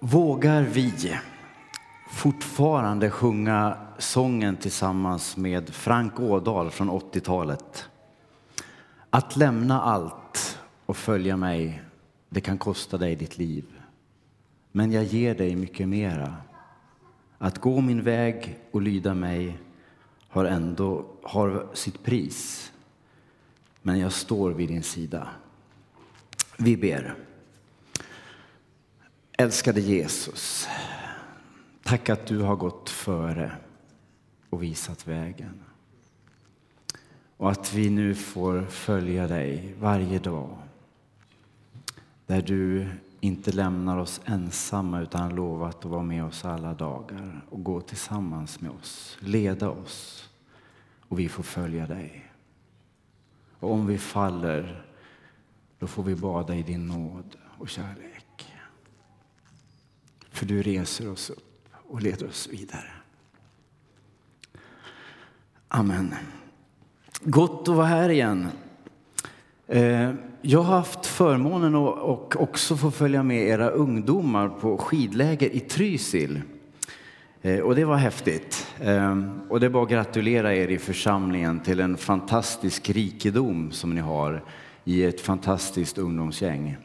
Vågar vi fortfarande sjunga sången tillsammans med Frank Ådahl från 80-talet? Att lämna allt och följa mig, det kan kosta dig ditt liv. Men jag ger dig mycket mera. Att gå min väg och lyda mig har ändå har sitt pris. Men jag står vid din sida. Vi ber. Älskade Jesus, tack att du har gått före och visat vägen. Och att vi nu får följa dig varje dag. Där du inte lämnar oss ensamma utan har lovat att vara med oss alla dagar och gå tillsammans med oss, leda oss och vi får följa dig. Och om vi faller, då får vi bada i din nåd och kärlek. För du reser oss upp och leder oss vidare. Amen. Gott att vara här igen. Eh, jag har haft förmånen att också få följa med era ungdomar på skidläger i Trysil. Eh, och det var häftigt. Eh, och det är bara att gratulera er i församlingen till en fantastisk rikedom som ni har i ett fantastiskt ungdomsgäng.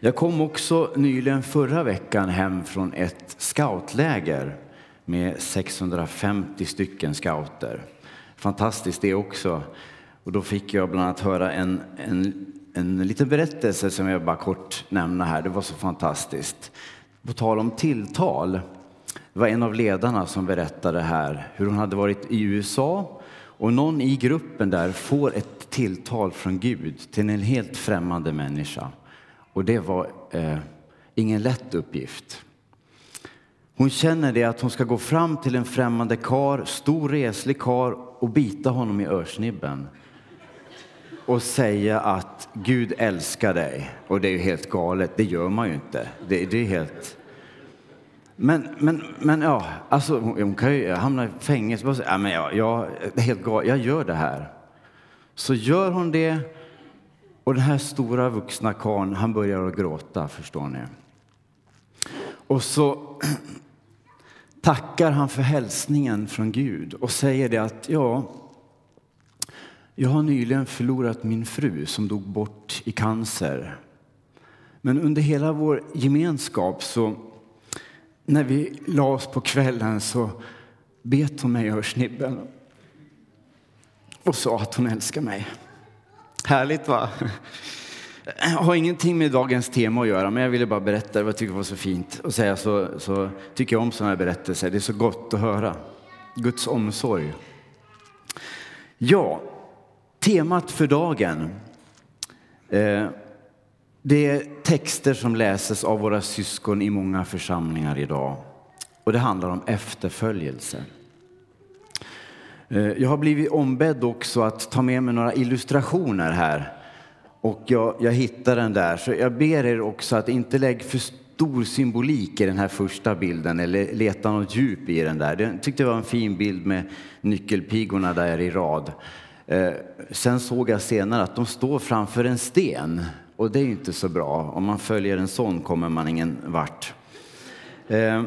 Jag kom också nyligen förra veckan hem från ett scoutläger med 650 stycken scouter. Fantastiskt det också. Och då fick jag bland annat höra en, en, en liten berättelse som jag bara kort nämna här. Det var så fantastiskt. På tal om tilltal. Det var en av ledarna som berättade här hur hon hade varit i USA och någon i gruppen där får ett tilltal från Gud till en helt främmande människa. Och det var eh, ingen lätt uppgift. Hon känner det att hon ska gå fram till en främmande kar, stor reslig kar och bita honom i örsnibben och säga att Gud älskar dig. Och det är ju helt galet, det gör man ju inte. Det, det är helt... Men, men, men ja, alltså hon kan ju hamna i fängelse och säga, ja, men jag, jag, helt galet, jag gör det här. Så gör hon det och den här stora vuxna karln, han börjar att gråta, förstår ni. Och så tackar han för hälsningen från Gud och säger det att ja, jag har nyligen förlorat min fru som dog bort i cancer. Men under hela vår gemenskap så när vi la oss på kvällen så bet hon mig i örsnibben och sa att hon älskar mig. Härligt va? Jag har ingenting med dagens tema att göra, men jag ville bara berätta vad jag tycker var så fint. Och säga så, så tycker jag om sådana här berättelser. Det är så gott att höra. Guds omsorg. Ja, temat för dagen. Eh, det är texter som läses av våra syskon i många församlingar idag. Och det handlar om efterföljelse. Eh, jag har blivit ombedd också att ta med mig några illustrationer här. Och jag, jag hittade den där, så jag ber er också att inte lägga för stor symbolik i den här första bilden eller leta något djup i den där. Jag tyckte det var en fin bild med nyckelpigorna där i rad. Eh, sen såg jag senare att de står framför en sten och det är ju inte så bra. Om man följer en sån kommer man ingen vart. Eh,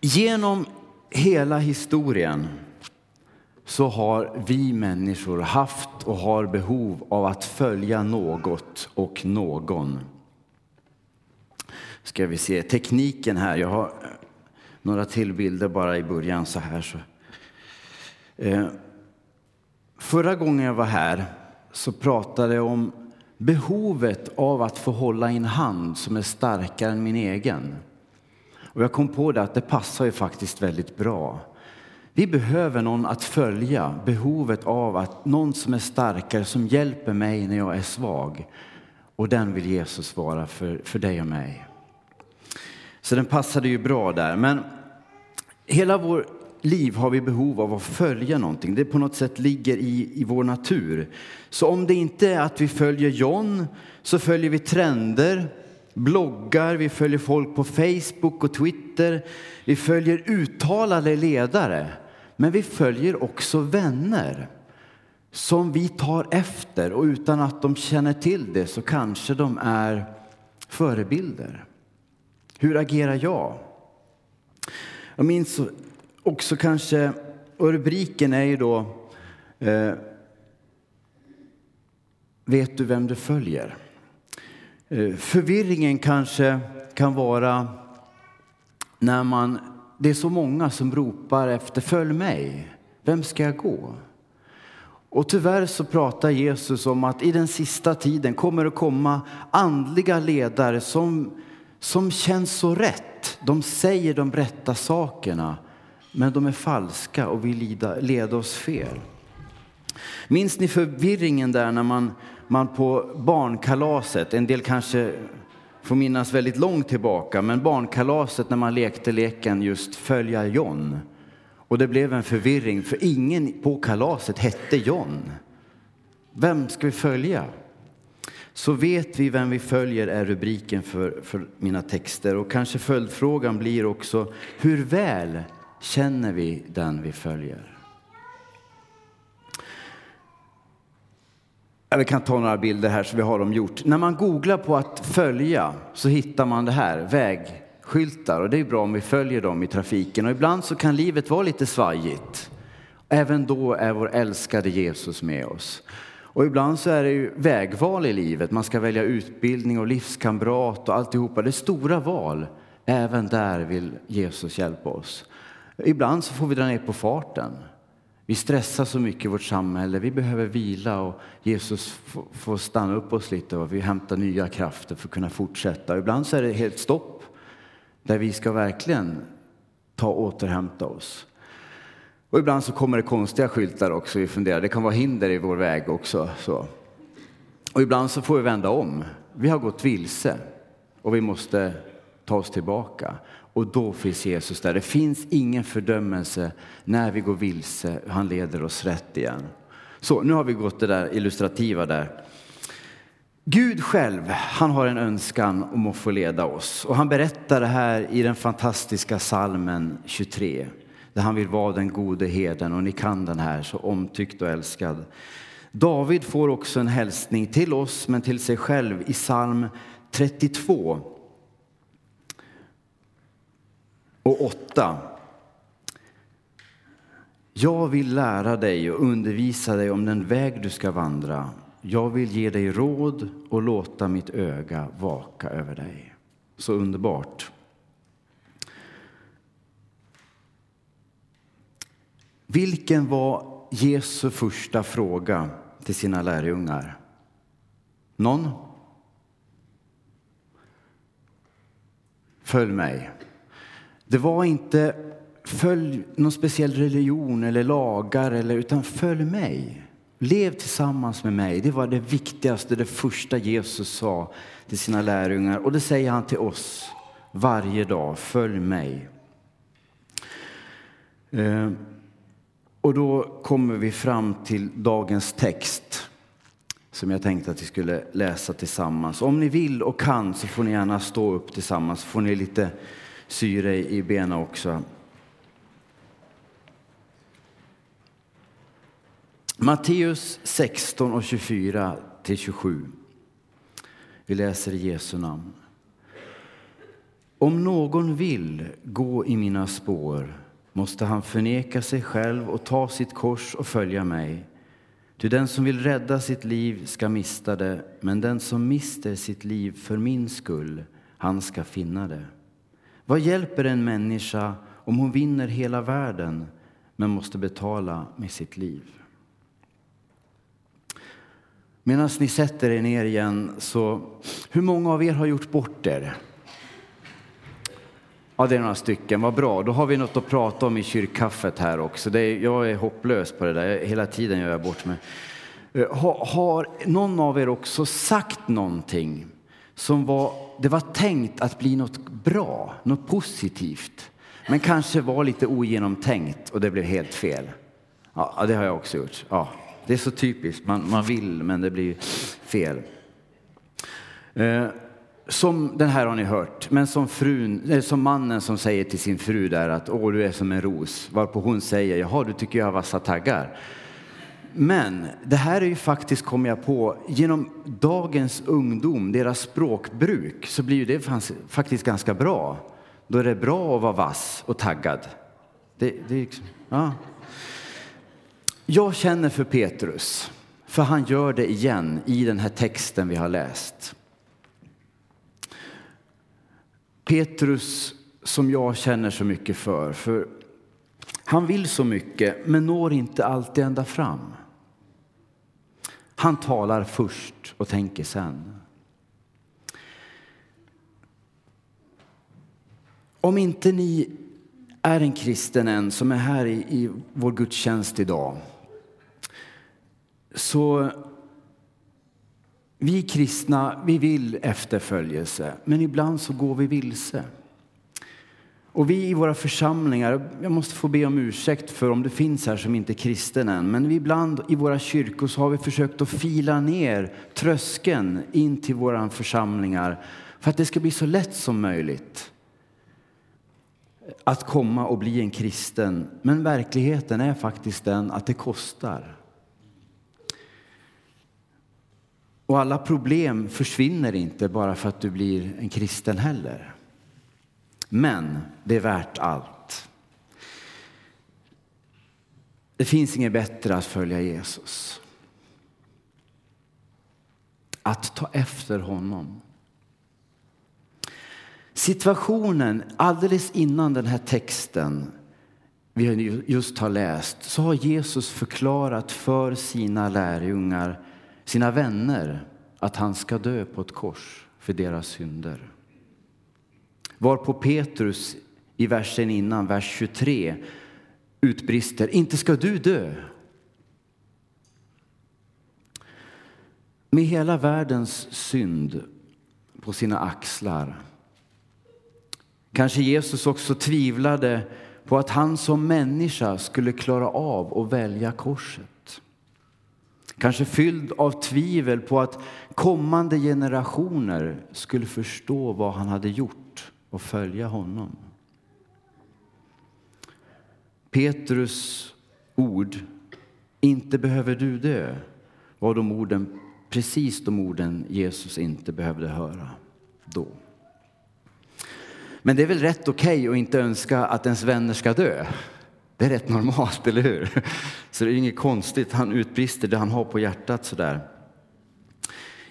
genom hela historien så har vi människor haft och har behov av att följa något och någon. Ska vi se tekniken här. Jag har eh, några till bilder bara i början så här. Så. Eh, förra gången jag var här så pratade jag om behovet av att få hålla i en hand som är starkare än min egen. Och jag kom på det att det passar ju faktiskt väldigt bra. Vi behöver någon att följa, behovet av att någon som är starkare, som hjälper mig när jag är svag. Och den vill Jesus vara för, för dig och mig. Så den passade ju bra där. Men hela vår liv har vi behov av att följa någonting. Det på något sätt ligger i, i vår natur. Så om det inte är att vi följer John så följer vi trender, bloggar, vi följer folk på Facebook och Twitter. Vi följer uttalade ledare. Men vi följer också vänner som vi tar efter och utan att de känner till det så kanske de är förebilder. Hur agerar jag? Jag minns också kanske, och rubriken är ju då eh, Vet du vem du följer? Eh, förvirringen kanske kan vara när man, det är så många som ropar efter följ mig. Vem ska jag gå? Och tyvärr så pratar Jesus om att i den sista tiden kommer det komma andliga ledare som, som känns så rätt. De säger de rätta sakerna, men de är falska och vill leda, leda oss fel. Minns ni förvirringen där när man, man på barnkalaset, en del kanske får minnas väldigt långt tillbaka, men barnkalaset när man lekte leken just följa John. Och det blev en förvirring, för ingen på kalaset hette John. Vem ska vi följa? Så vet vi vem vi följer är rubriken för, för mina texter. Och kanske följdfrågan blir också, hur väl känner vi den vi följer? Vi kan ta några bilder här så vi har dem gjort. När man googlar på att följa så hittar man det här, vägskyltar. Och det är bra om vi följer dem i trafiken. Och ibland så kan livet vara lite svajigt. Även då är vår älskade Jesus med oss. Och ibland så är det ju vägval i livet. Man ska välja utbildning och livskamrat och alltihopa. Det är stora val. Även där vill Jesus hjälpa oss. Ibland så får vi dra ner på farten. Vi stressar så mycket i vårt samhälle. Vi behöver vila och Jesus får stanna upp oss lite och vi hämtar nya krafter för att kunna fortsätta. Ibland så är det helt stopp där vi ska verkligen ta och återhämta oss. Och ibland så kommer det konstiga skyltar också. Vi funderar, det kan vara hinder i vår väg också. Så. Och ibland så får vi vända om. Vi har gått vilse och vi måste ta oss tillbaka. Och då finns Jesus där. Det finns ingen fördömelse när vi går vilse. Han leder oss rätt igen. Så nu har vi gått det där illustrativa där. Gud själv, han har en önskan om att få leda oss. Och han berättar det här i den fantastiska salmen 23. Där han vill vara den gode herden. och ni kan den här, så omtyckt och älskad. David får också en hälsning till oss, men till sig själv i psalm 32 och 8. Jag vill lära dig och undervisa dig om den väg du ska vandra. Jag vill ge dig råd och låta mitt öga vaka över dig. Så underbart. Vilken var Jesu första fråga till sina lärjungar? Någon? Följ mig. Det var inte följ någon speciell religion eller lagar, eller, utan följ mig. Lev tillsammans med mig. Det var det viktigaste, det första Jesus sa till sina lärjungar. Och det säger han till oss varje dag. Följ mig. Eh, och då kommer vi fram till dagens text som jag tänkte att vi skulle läsa tillsammans. Om ni vill och kan så får ni gärna stå upp tillsammans. får ni lite syre i benen också. Matteus 16 och 24 till 27. Vi läser i Jesu namn. Om någon vill gå i mina spår måste han förneka sig själv och ta sitt kors och följa mig. Ty den som vill rädda sitt liv ska mista det, men den som mister sitt liv för min skull, han ska finna det. Vad hjälper en människa om hon vinner hela världen men måste betala med sitt liv? Medan ni sätter er ner igen, så hur många av er har gjort bort er? Ja, det är några stycken. Vad bra. Då har vi något att prata om i kyrkkaffet här också. Det är, jag är hopplös på det där. Hela tiden gör jag bort mig. Eh, har, har någon av er också sagt någonting som var, det var tänkt att bli något bra, något positivt, men kanske var lite ogenomtänkt och det blev helt fel? Ja, det har jag också gjort. Ja, det är så typiskt. Man, man vill, men det blir fel. Eh, som den här har ni hört, men som, frun, eh, som mannen som säger till sin fru där att åh, du är som en ros, varpå hon säger jaha, du tycker jag har vassa taggar. Men det här är ju faktiskt, kom jag på, genom dagens ungdom, deras språkbruk, så blir ju det faktiskt ganska bra. Då är det bra att vara vass och taggad. Det, det, liksom, ja. Jag känner för Petrus, för han gör det igen i den här texten vi har läst. Petrus som jag känner så mycket för, för han vill så mycket men når inte alltid ända fram. Han talar först och tänker sen. Om inte ni är en kristen än som är här i, i vår gudstjänst idag så vi kristna, vi vill efterföljelse, men ibland så går vi vilse. Och vi i våra församlingar, jag måste få be om ursäkt för om det finns här som inte är kristen än, men ibland i våra kyrkor så har vi försökt att fila ner tröskeln in till våra församlingar för att det ska bli så lätt som möjligt att komma och bli en kristen. Men verkligheten är faktiskt den att det kostar. Och alla problem försvinner inte bara för att du blir en kristen heller. Men det är värt allt. Det finns inget bättre att följa Jesus. Att ta efter honom. Situationen alldeles innan den här texten vi just har läst så har Jesus förklarat för sina lärjungar, sina vänner, att han ska dö på ett kors för deras synder. Varpå Petrus i versen innan, vers 23, utbrister, inte ska du dö. Med hela världens synd på sina axlar. Kanske Jesus också tvivlade på att han som människa skulle klara av att välja korset. Kanske fylld av tvivel på att kommande generationer skulle förstå vad han hade gjort och följa honom. Petrus ord, inte behöver du dö, var de orden, precis de orden Jesus inte behövde höra då. Men det är väl rätt okej okay att inte önska att ens vänner ska dö. Det är rätt normalt, eller hur? Så det är inget konstigt, han utbrister det han har på hjärtat sådär.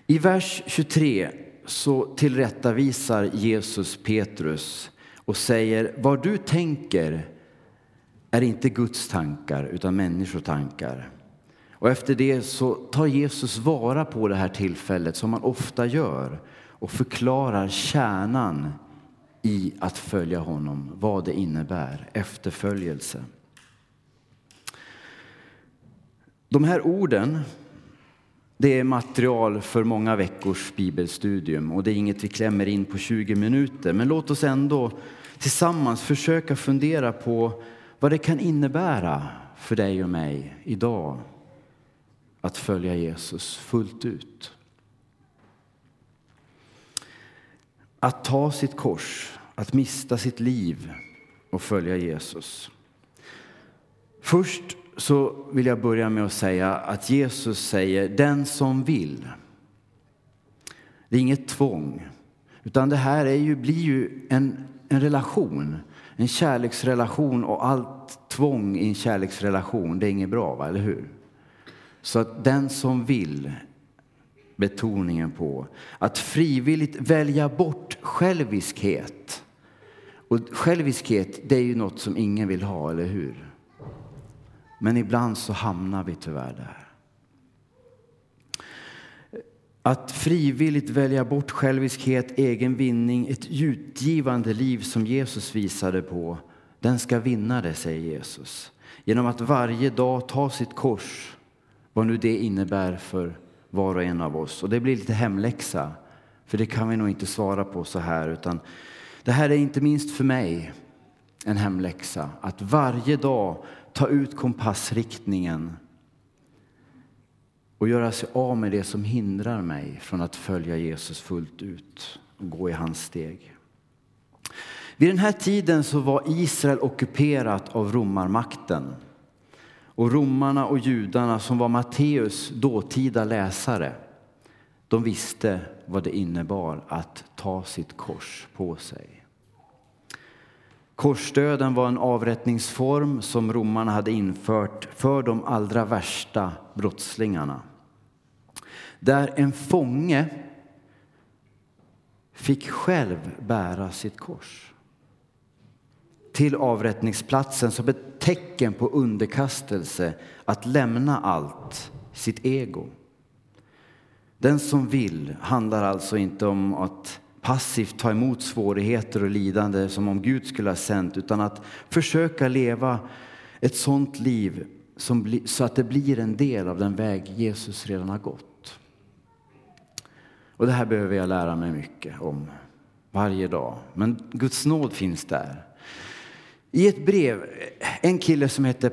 I vers 23 så tillrättavisar Jesus Petrus och säger vad du tänker är inte Guds tankar utan människotankar. Och efter det så tar Jesus vara på det här tillfället som man ofta gör och förklarar kärnan i att följa honom, vad det innebär, efterföljelse. De här orden det är material för många veckors bibelstudium och det är inget vi klämmer in på 20 minuter. Men låt oss ändå tillsammans försöka fundera på vad det kan innebära för dig och mig idag att följa Jesus fullt ut. Att ta sitt kors, att mista sitt liv och följa Jesus. Först så vill jag börja med att säga att Jesus säger den som vill. Det är inget tvång, utan det här är ju, blir ju en, en relation, en kärleksrelation och allt tvång i en kärleksrelation, det är inget bra, va? eller hur? Så att den som vill, betoningen på, att frivilligt välja bort själviskhet. Och själviskhet, det är ju något som ingen vill ha, eller hur? Men ibland så hamnar vi tyvärr där. Att frivilligt välja bort själviskhet, egen vinning, ett utgivande liv som Jesus visade på, den ska vinna det, säger Jesus. Genom att varje dag ta sitt kors, vad nu det innebär för var och en av oss. Och det blir lite hemläxa, för det kan vi nog inte svara på så här, utan det här är inte minst för mig en hemläxa. Att varje dag ta ut kompassriktningen och göra sig av med det som hindrar mig från att följa Jesus fullt ut och gå i hans steg. Vid den här tiden så var Israel ockuperat av romarmakten. Och romarna och judarna som var Matteus dåtida läsare, de visste vad det innebar att ta sitt kors på sig. Korsdöden var en avrättningsform som romarna hade infört för de allra värsta brottslingarna. Där en fånge fick själv bära sitt kors till avrättningsplatsen som ett tecken på underkastelse, att lämna allt, sitt ego. Den som vill handlar alltså inte om att passivt ta emot svårigheter och lidande som om Gud skulle ha sänt, utan att försöka leva ett sådant liv som, så att det blir en del av den väg Jesus redan har gått. Och det här behöver jag lära mig mycket om varje dag. Men Guds nåd finns där. I ett brev, en kille som hette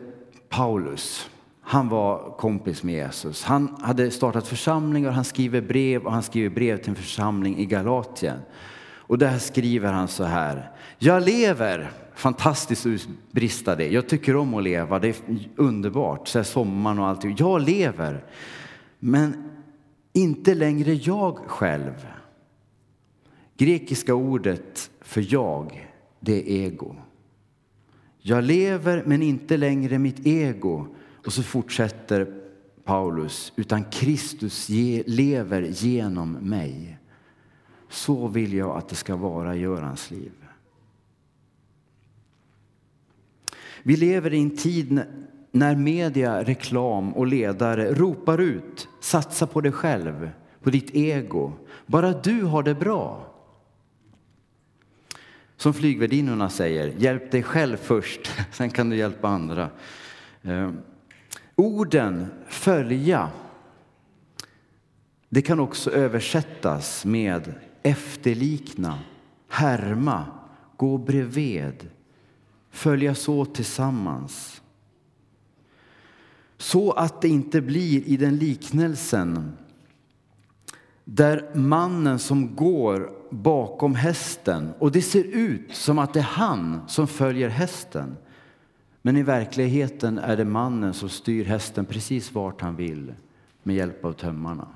Paulus, han var kompis med Jesus. Han hade startat församlingar, han skriver brev och han skriver brev till en församling i Galatien. Och där skriver han så här. Jag lever, fantastiskt utbrista det. Jag tycker om att leva, det är underbart, så här sommaren och allt. Jag lever, men inte längre jag själv. Grekiska ordet för jag, det är ego. Jag lever men inte längre mitt ego. Och så fortsätter Paulus, utan Kristus ge, lever genom mig. Så vill jag att det ska vara i Görans liv. Vi lever i en tid när media, reklam och ledare ropar ut, satsa på dig själv, på ditt ego. Bara du har det bra. Som flygvärdinnorna säger, hjälp dig själv först, sen kan du hjälpa andra. Ehm, Orden följa, det kan också översättas med efterlikna, härma, gå bredvid, följas åt tillsammans. Så att det inte blir i den liknelsen där mannen som går bakom hästen och det ser ut som att det är han som följer hästen. Men i verkligheten är det mannen som styr hästen precis vart han vill med hjälp av tömmarna.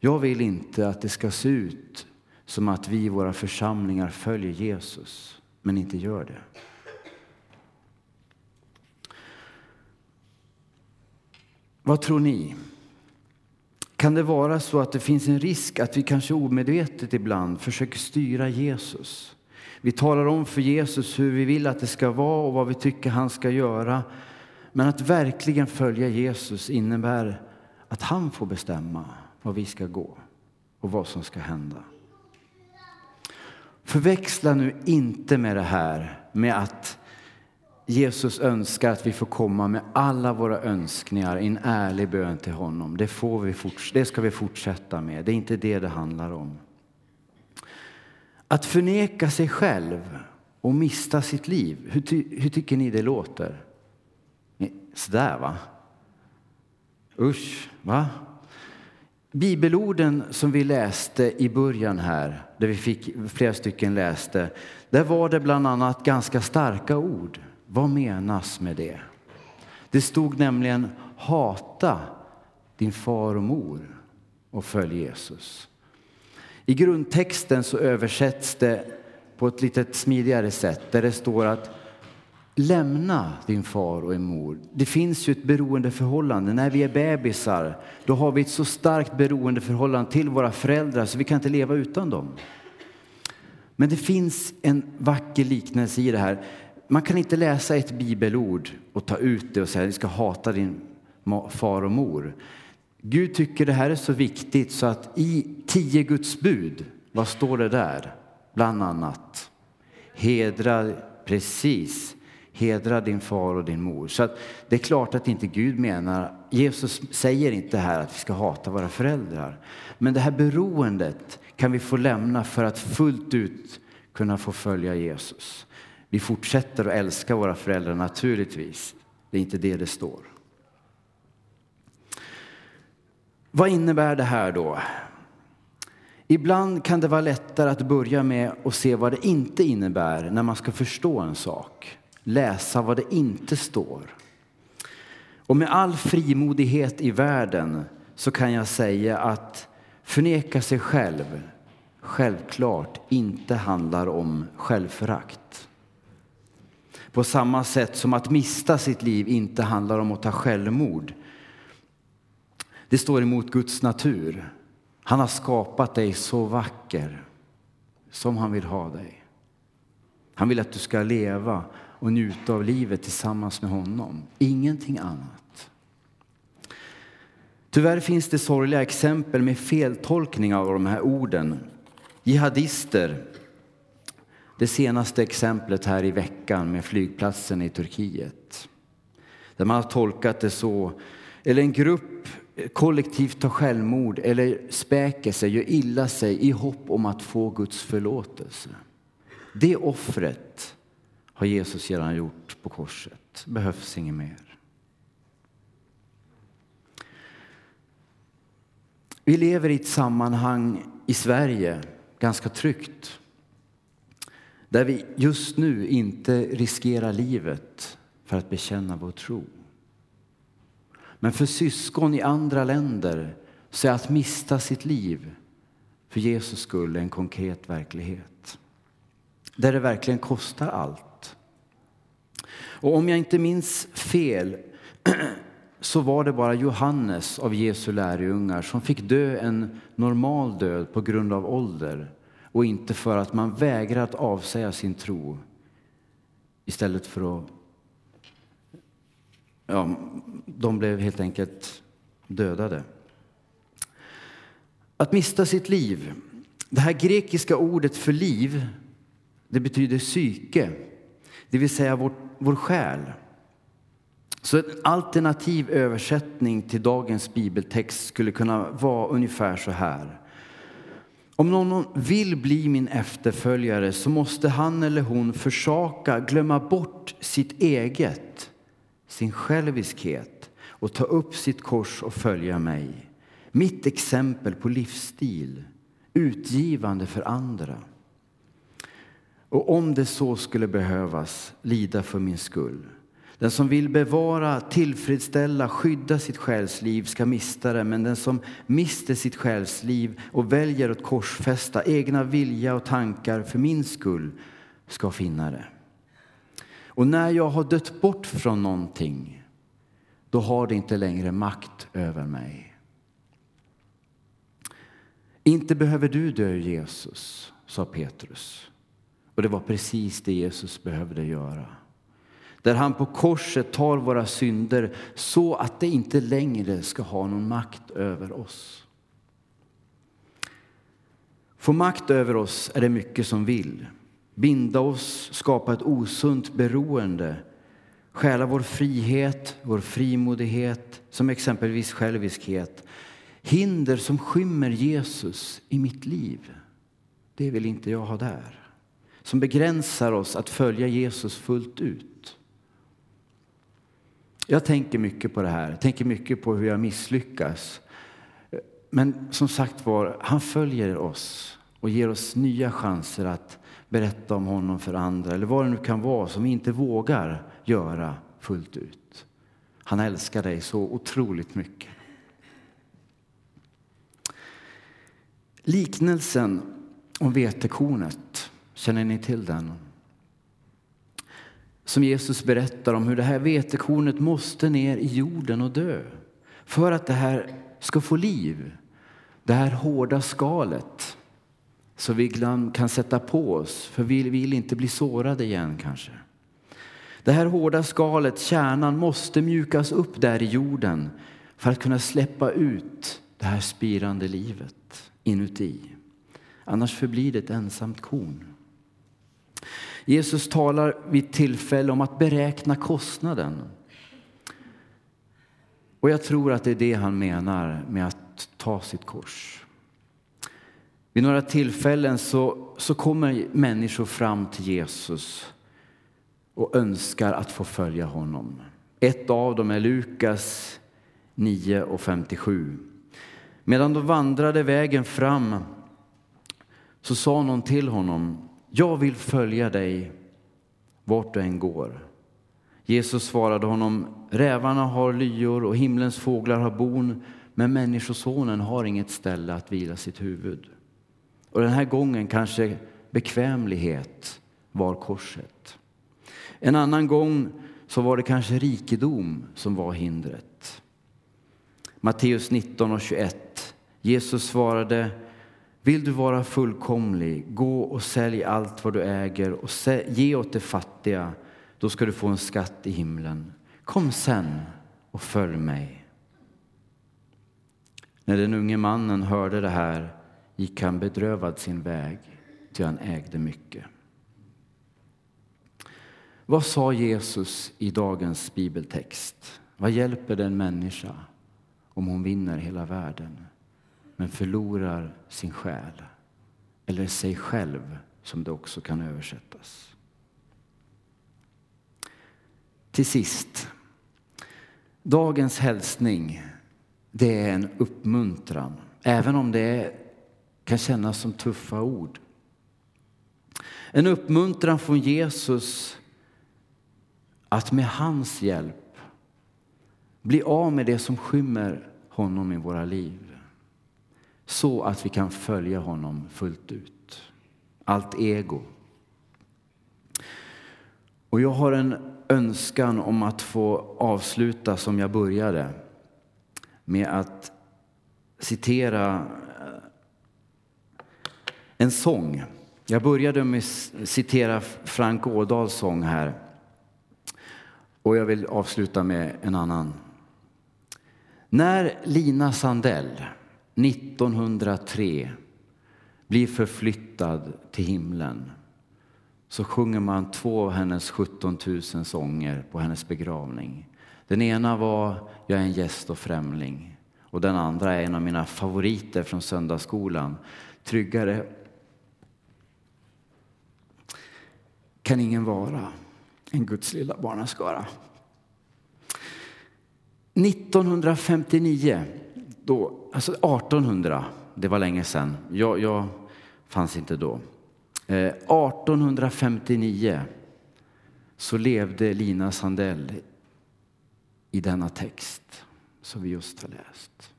Jag vill inte att det ska se ut som att vi i våra församlingar följer Jesus, men inte gör det. Vad tror ni? Kan det vara så att det finns en risk att vi kanske omedvetet ibland försöker styra Jesus? Vi talar om för Jesus hur vi vill att det ska vara och vad vi tycker han ska göra. Men att verkligen följa Jesus innebär att han får bestämma var vi ska gå och vad som ska hända. Förväxla nu inte med det här med att Jesus önskar att vi får komma med alla våra önskningar i en ärlig bön till honom. Det, får vi det ska vi fortsätta med. Det är inte det det handlar om. Att förneka sig själv och mista sitt liv, hur, ty hur tycker ni det låter? Sådär va? Usch, va? Bibelorden som vi läste i början här, där vi fick flera stycken läste, där var det bland annat ganska starka ord. Vad menas med det? Det stod nämligen hata din far och mor och följ Jesus. I grundtexten så översätts det på ett lite smidigare sätt där det står att lämna din far och din mor. Det finns ju ett beroendeförhållande. När vi är bebisar då har vi ett så starkt beroendeförhållande till våra föräldrar så vi kan inte leva utan dem. Men det finns en vacker liknelse i det här. Man kan inte läsa ett bibelord och ta ut det och säga att du ska hata din far och mor. Gud tycker det här är så viktigt så att i tio Guds bud, vad står det där? Bland annat hedra, precis, hedra din far och din mor. Så att det är klart att inte Gud menar, Jesus säger inte här att vi ska hata våra föräldrar. Men det här beroendet kan vi få lämna för att fullt ut kunna få följa Jesus. Vi fortsätter att älska våra föräldrar naturligtvis. Det är inte det det står. Vad innebär det här då? Ibland kan det vara lättare att börja med att se vad det inte innebär när man ska förstå en sak. Läsa vad det inte står. Och med all frimodighet i världen så kan jag säga att förneka sig själv självklart inte handlar om självförakt. På samma sätt som att mista sitt liv inte handlar om att ta självmord. Det står emot Guds natur. Han har skapat dig så vacker som han vill ha dig. Han vill att du ska leva och njuta av livet tillsammans med honom. Ingenting annat. Tyvärr finns det sorgliga exempel med feltolkning av de här orden. Jihadister, det senaste exemplet här i veckan med flygplatsen i Turkiet. Där man har tolkat det så, eller en grupp kollektivt tar självmord eller späker sig, gör illa sig i hopp om att få Guds förlåtelse. Det offret har Jesus redan gjort på korset. behövs inget mer. Vi lever i ett sammanhang i Sverige, ganska tryggt där vi just nu inte riskerar livet för att bekänna vår tro. Men för syskon i andra länder så är att mista sitt liv för Jesus skull en konkret verklighet. Där det verkligen kostar allt. Och om jag inte minns fel så var det bara Johannes av Jesu lärjungar som fick dö en normal död på grund av ålder och inte för att man vägrar att avsäga sin tro istället för att ja, de blev helt enkelt dödade. Att mista sitt liv. Det här grekiska ordet för liv, det betyder psyke, det vill säga vår, vår själ. Så en alternativ översättning till dagens bibeltext skulle kunna vara ungefär så här. Om någon vill bli min efterföljare så måste han eller hon försaka glömma bort sitt eget, sin själviskhet och ta upp sitt kors och följa mig. Mitt exempel på livsstil, utgivande för andra. Och om det så skulle behövas, lida för min skull. Den som vill bevara, tillfredsställa, skydda sitt själsliv ska mista det, men den som mister sitt själsliv och väljer att korsfästa egna vilja och tankar för min skull ska finna det. Och när jag har dött bort från någonting, då har det inte längre makt över mig. Inte behöver du dö, Jesus, sa Petrus. Och det var precis det Jesus behövde göra där han på korset tar våra synder så att det inte längre ska ha någon makt över oss. Få makt över oss är det mycket som vill. Binda oss, skapa ett osunt beroende, stjäla vår frihet, vår frimodighet, som exempelvis själviskhet. Hinder som skymmer Jesus i mitt liv, det vill inte jag ha där. Som begränsar oss att följa Jesus fullt ut. Jag tänker mycket på det här, jag tänker mycket på hur jag misslyckas. Men som sagt var, han följer oss och ger oss nya chanser att berätta om honom för andra eller vad det nu kan vara som vi inte vågar göra fullt ut. Han älskar dig så otroligt mycket. Liknelsen om vetekornet, känner ni till den? som Jesus berättar om hur det här vetekornet måste ner i jorden och dö för att det här ska få liv. Det här hårda skalet så vi kan sätta på oss, för vi vill inte bli sårade igen kanske. Det här hårda skalet, kärnan, måste mjukas upp där i jorden för att kunna släppa ut det här spirande livet inuti. Annars förblir det ett ensamt korn. Jesus talar vid tillfälle om att beräkna kostnaden. Och jag tror att det är det han menar med att ta sitt kors. Vid några tillfällen så, så kommer människor fram till Jesus och önskar att få följa honom. Ett av dem är Lukas 9 och 57. Medan de vandrade vägen fram så sa någon till honom jag vill följa dig vart du än går. Jesus svarade honom, rävarna har lyor och himlens fåglar har bon, men Människosonen har inget ställe att vila sitt huvud. Och den här gången kanske bekvämlighet var korset. En annan gång så var det kanske rikedom som var hindret. Matteus 19 och 21. Jesus svarade, vill du vara fullkomlig, gå och sälj allt vad du äger och ge åt de fattiga, då ska du få en skatt i himlen. Kom sen och följ mig. När den unge mannen hörde det här gick han bedrövad sin väg, ty han ägde mycket. Vad sa Jesus i dagens bibeltext? Vad hjälper det en människa om hon vinner hela världen men förlorar sin själ? Eller sig själv, som det också kan översättas. Till sist, dagens hälsning det är en uppmuntran, även om det är kan kännas som tuffa ord. En uppmuntran från Jesus att med hans hjälp bli av med det som skymmer honom i våra liv. Så att vi kan följa honom fullt ut. Allt ego. Och jag har en önskan om att få avsluta som jag började med att citera en sång. Jag började med att citera Frank Ådahls sång här. Och jag vill avsluta med en annan. När Lina Sandell 1903 blir förflyttad till himlen så sjunger man två av hennes 17 000 sånger på hennes begravning. Den ena var Jag är en gäst och främling och den andra är en av mina favoriter från söndagsskolan. Tryggare kan ingen vara än Guds lilla barnaskara. 1959, då, alltså 1800, det var länge sedan. Jag, jag fanns inte då. Eh, 1859 så levde Lina Sandell i denna text som vi just har läst.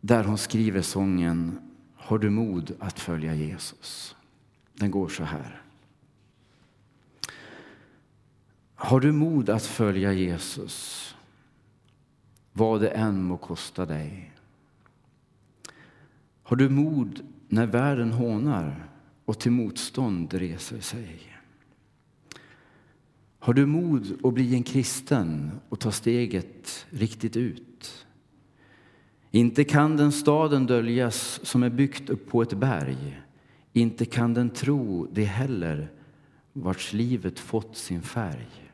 Där hon skriver sången Har du mod att följa Jesus? Den går så här. Har du mod att följa Jesus, vad det än må kosta dig? Har du mod när världen hånar och till motstånd reser sig? Har du mod att bli en kristen och ta steget riktigt ut? Inte kan den staden döljas som är byggt upp på ett berg. Inte kan den tro det heller, vars livet fått sin färg.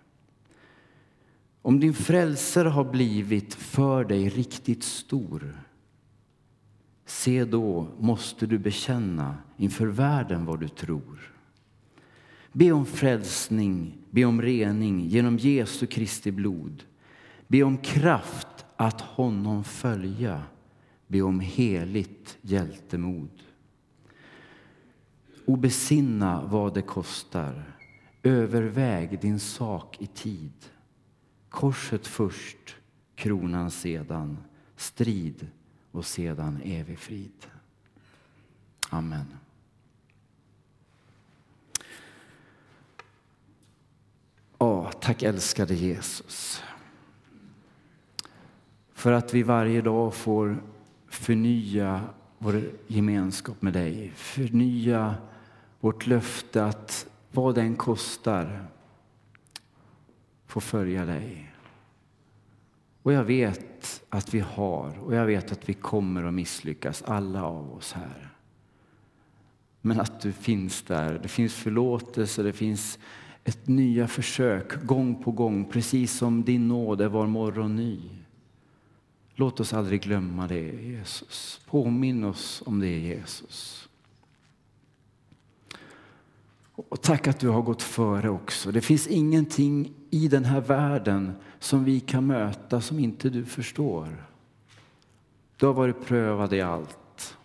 Om din frälsare har blivit för dig riktigt stor se då måste du bekänna inför världen vad du tror. Be om frälsning, be om rening genom Jesu Kristi blod. Be om kraft att honom följa. Be om heligt hjältemod. Och besinna vad det kostar. Överväg din sak i tid. Korset först, kronan sedan, strid och sedan evig frid. Amen. Åh, tack älskade Jesus. För att vi varje dag får förnya vår gemenskap med dig. Förnya vårt löfte att vad den kostar få följa dig. Och jag vet att vi har och jag vet att vi kommer att misslyckas, alla av oss här. Men att du finns där. Det finns förlåtelse, det finns ett nya försök gång på gång, precis som din nåd är var morgon ny. Låt oss aldrig glömma det, Jesus. Påminn oss om det, Jesus. Och tack att du har gått före också. Det finns ingenting i den här världen som vi kan möta som inte du förstår. Du har varit prövad i allt.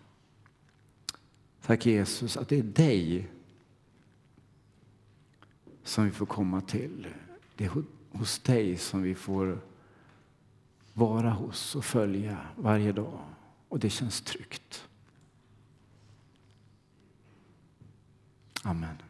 Tack Jesus att det är dig som vi får komma till. Det är hos dig som vi får vara hos och följa varje dag. Och det känns tryggt. Amen.